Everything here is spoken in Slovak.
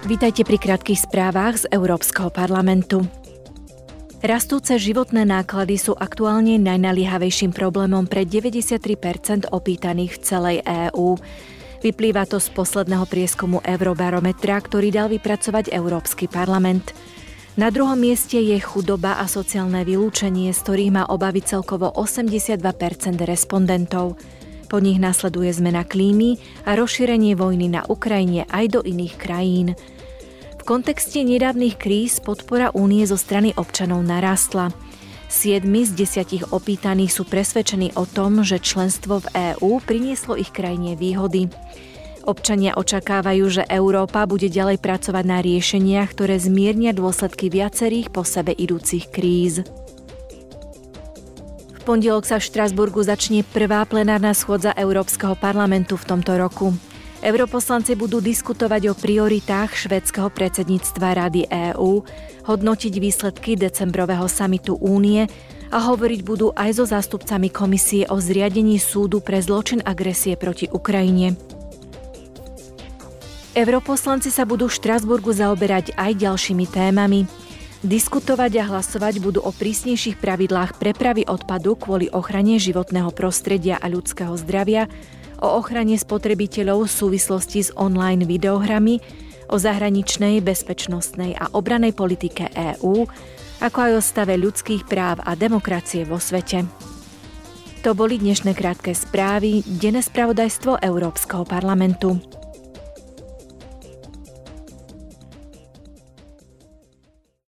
Vítajte pri krátkých správach z Európskeho parlamentu. Rastúce životné náklady sú aktuálne najnaliehavejším problémom pre 93 opýtaných v celej EÚ. Vyplýva to z posledného prieskumu Eurobarometra, ktorý dal vypracovať Európsky parlament. Na druhom mieste je chudoba a sociálne vylúčenie, z ktorých má obavy celkovo 82% respondentov. Po nich nasleduje zmena klímy a rozšírenie vojny na Ukrajine aj do iných krajín. V kontexte nedávnych kríz podpora únie zo strany občanov narastla. Siedmi z desiatich opýtaných sú presvedčení o tom, že členstvo v EÚ prinieslo ich krajine výhody. Občania očakávajú, že Európa bude ďalej pracovať na riešeniach, ktoré zmiernia dôsledky viacerých po sebe idúcich kríz pondelok sa v Štrasburgu začne prvá plenárna schôdza Európskeho parlamentu v tomto roku. Europoslanci budú diskutovať o prioritách švedského predsedníctva Rady EÚ, hodnotiť výsledky decembrového samitu Únie a hovoriť budú aj so zástupcami komisie o zriadení súdu pre zločin agresie proti Ukrajine. Europoslanci sa budú v Štrasburgu zaoberať aj ďalšími témami. Diskutovať a hlasovať budú o prísnejších pravidlách prepravy odpadu kvôli ochrane životného prostredia a ľudského zdravia, o ochrane spotrebiteľov v súvislosti s online videohrami, o zahraničnej, bezpečnostnej a obranej politike EÚ, ako aj o stave ľudských práv a demokracie vo svete. To boli dnešné krátke správy, denné spravodajstvo Európskeho parlamentu.